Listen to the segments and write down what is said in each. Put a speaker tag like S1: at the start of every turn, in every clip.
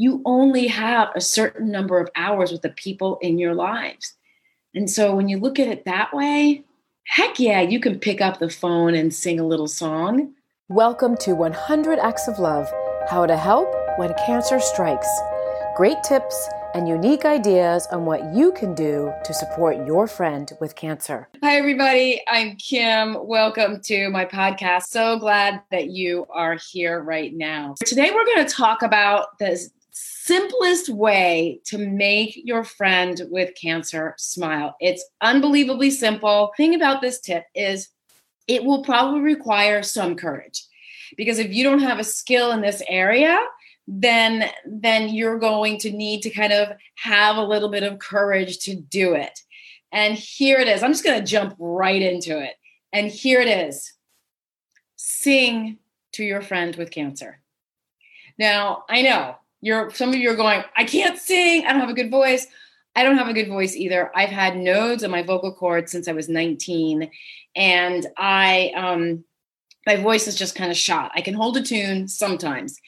S1: you only have a certain number of hours with the people in your lives. And so when you look at it that way, heck yeah, you can pick up the phone and sing a little song.
S2: Welcome to 100 Acts of Love How to Help When Cancer Strikes. Great tips and unique ideas on what you can do to support your friend with cancer.
S1: Hi, everybody. I'm Kim. Welcome to my podcast. So glad that you are here right now. Today, we're going to talk about the simplest way to make your friend with cancer smile. It's unbelievably simple. Thing about this tip is it will probably require some courage because if you don't have a skill in this area, then then you're going to need to kind of have a little bit of courage to do it. And here it is. I'm just going to jump right into it. And here it is. Sing to your friend with cancer. Now, I know you're some of you are going, I can't sing, I don't have a good voice. I don't have a good voice either. I've had nodes on my vocal cords since I was 19 and I um my voice is just kind of shot. I can hold a tune sometimes.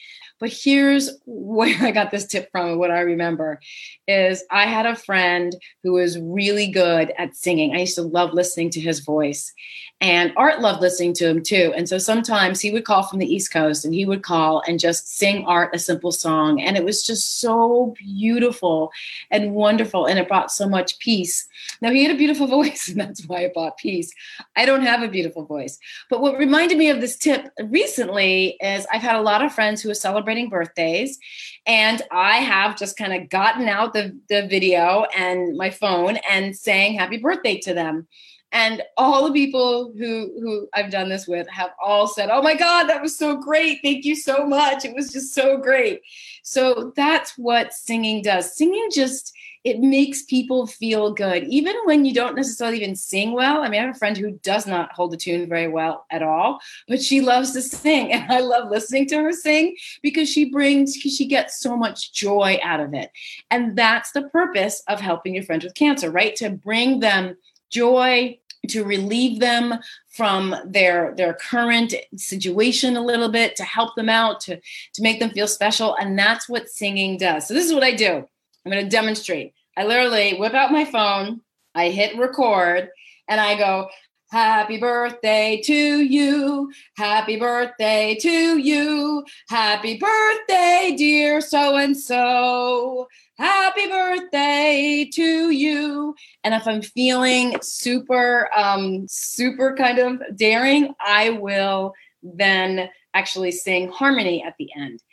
S1: But here's where I got this tip from what I remember is I had a friend who was really good at singing. I used to love listening to his voice. And Art loved listening to him too. And so sometimes he would call from the East Coast and he would call and just sing Art a simple song. And it was just so beautiful and wonderful. And it brought so much peace. Now, he had a beautiful voice, and that's why it brought peace. I don't have a beautiful voice. But what reminded me of this tip recently is I've had a lot of friends who are celebrating birthdays. And I have just kind of gotten out the, the video and my phone and saying happy birthday to them and all the people who who I've done this with have all said, "Oh my god, that was so great. Thank you so much. It was just so great." So that's what singing does. Singing just it makes people feel good even when you don't necessarily even sing well. I mean, I have a friend who does not hold a tune very well at all, but she loves to sing and I love listening to her sing because she brings she gets so much joy out of it. And that's the purpose of helping your friends with cancer, right? To bring them joy to relieve them from their their current situation a little bit to help them out to to make them feel special and that's what singing does so this is what i do i'm going to demonstrate i literally whip out my phone i hit record and i go Happy birthday to you. Happy birthday to you. Happy birthday, dear so and so. Happy birthday to you. And if I'm feeling super, um, super kind of daring, I will then actually sing harmony at the end.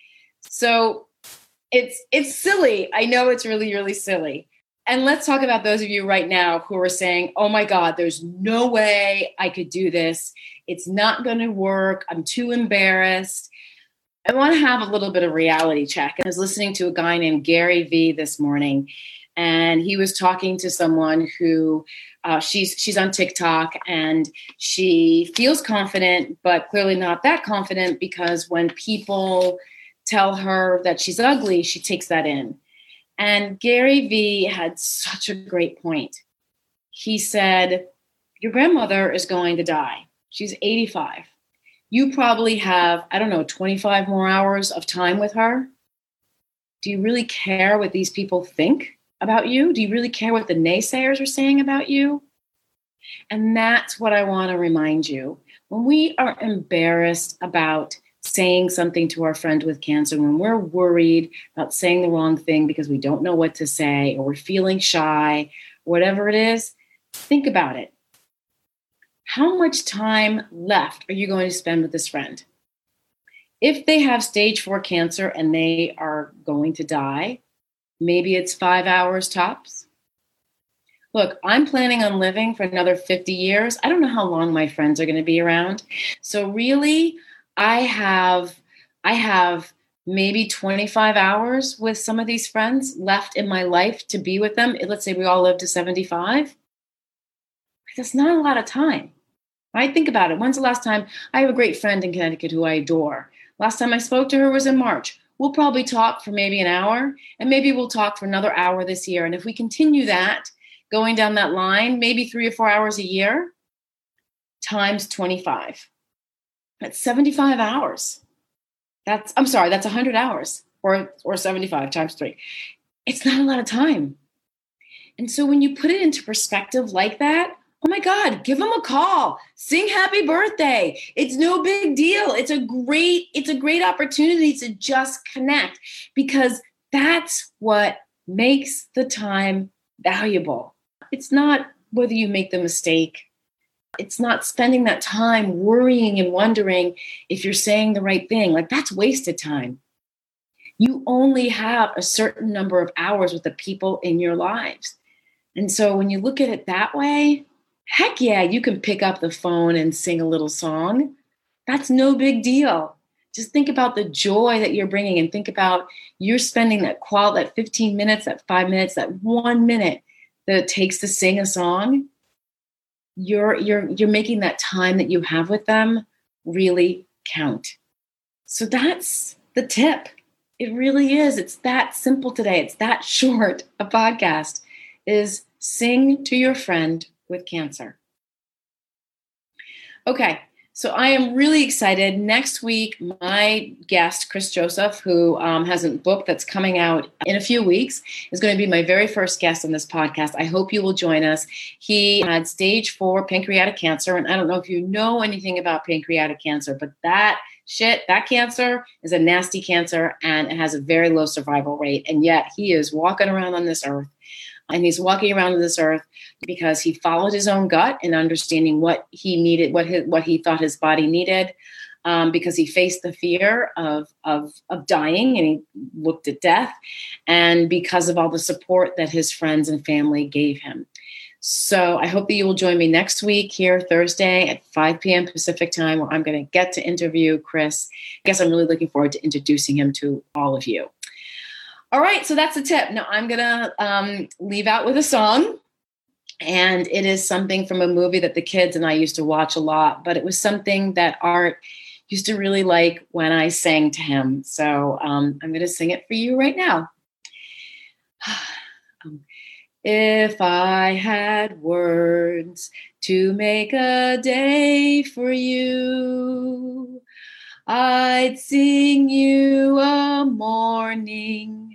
S1: So it's it's silly. I know it's really, really silly and let's talk about those of you right now who are saying, oh my God, there's no way I could do this. It's not going to work. I'm too embarrassed. I want to have a little bit of reality check. I was listening to a guy named Gary Vee this morning, and he was talking to someone who uh, she's she's on TikTok and she feels confident, but clearly not that confident because when people tell her that she's ugly, she takes that in. And Gary Vee had such a great point. He said, Your grandmother is going to die. She's 85. You probably have, I don't know, 25 more hours of time with her. Do you really care what these people think about you? Do you really care what the naysayers are saying about you? And that's what I want to remind you. When we are embarrassed about saying something to our friend with cancer, when we're worried about saying the wrong thing because we don't know what to say or we're feeling shy, whatever it is, think about it. How much time left are you going to spend with this friend? If they have stage four cancer and they are going to die, maybe it's five hours tops. Look, I'm planning on living for another 50 years. I don't know how long my friends are going to be around. So, really, I have I have maybe 25 hours with some of these friends left in my life to be with them. Let's say we all live to 75. That's not a lot of time. I think about it. When's the last time I have a great friend in Connecticut who I adore? Last time I spoke to her was in March. We'll probably talk for maybe an hour, and maybe we'll talk for another hour this year. And if we continue that, going down that line, maybe three or four hours a year times 25. That's 75 hours. That's, I'm sorry, that's 100 hours. or or 75 times 3 it's not a lot of time. And so when you put it into perspective like that oh my god give them a call. Sing happy birthday. It's no big deal. It's a great it's a great opportunity to just connect because that's what makes the time valuable. It's not whether you make the mistake it's not spending that time worrying and wondering if you're saying the right thing like that's wasted time you only have a certain number of hours with the people in your lives and so when you look at it that way heck yeah, you can pick up the phone and sing a little song. That's no big deal. Just think about the joy that you're bringing and think about you're spending that qual that 15 minutes, that 5 minutes, that 1 minute that it takes to sing a song. You're you're you're making that time that you have with them really count. So that's the tip. It really is. It's that simple today. It's that short. A podcast is sing to your friend with cancer. Okay, so I am really excited. Next week, my guest, Chris Joseph, who um, has a book that's coming out in a few weeks, is going to be my very first guest on this podcast. I hope you will join us. He had stage four pancreatic cancer, and I don't know if you know anything about pancreatic cancer, but that shit, that cancer is a nasty cancer and it has a very low survival rate. And yet he is walking around on this earth and he's walking around this earth because he followed his own gut and understanding what he needed, what his, what he thought his body needed, um, because he faced the fear of, of of dying and he looked at death, and because of all the support that his friends and family gave him. So I hope that you will join me next week here Thursday at 5 p.m. Pacific time, where I'm going to get to interview Chris. I guess I'm really looking forward to introducing him to all of you. All right, so that's a tip. Now I'm gonna um, leave out with a song, and it is something from a movie that the kids and I used to watch a lot. But it was something that Art used to really like when I sang to him. So um, I'm gonna sing it for you right now. if I had words to make a day for you, I'd sing you a morning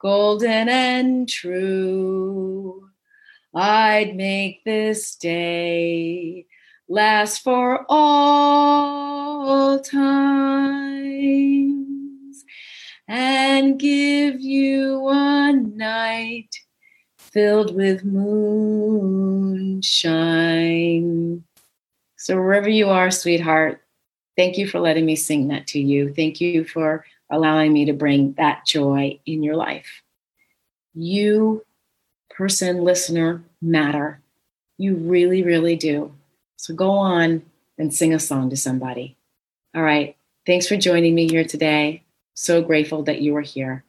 S1: golden and true. I'd make this day last for all times and give you a night filled with moonshine. So, wherever you are, sweetheart, thank you for letting me sing that to you. Thank you for allowing me to bring that joy in your life. You, person, listener, matter. You really, really do. So go on and sing a song to somebody. All right. Thanks for joining me here today. So grateful that you are here.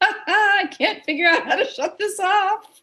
S1: I can't figure out how to shut this off.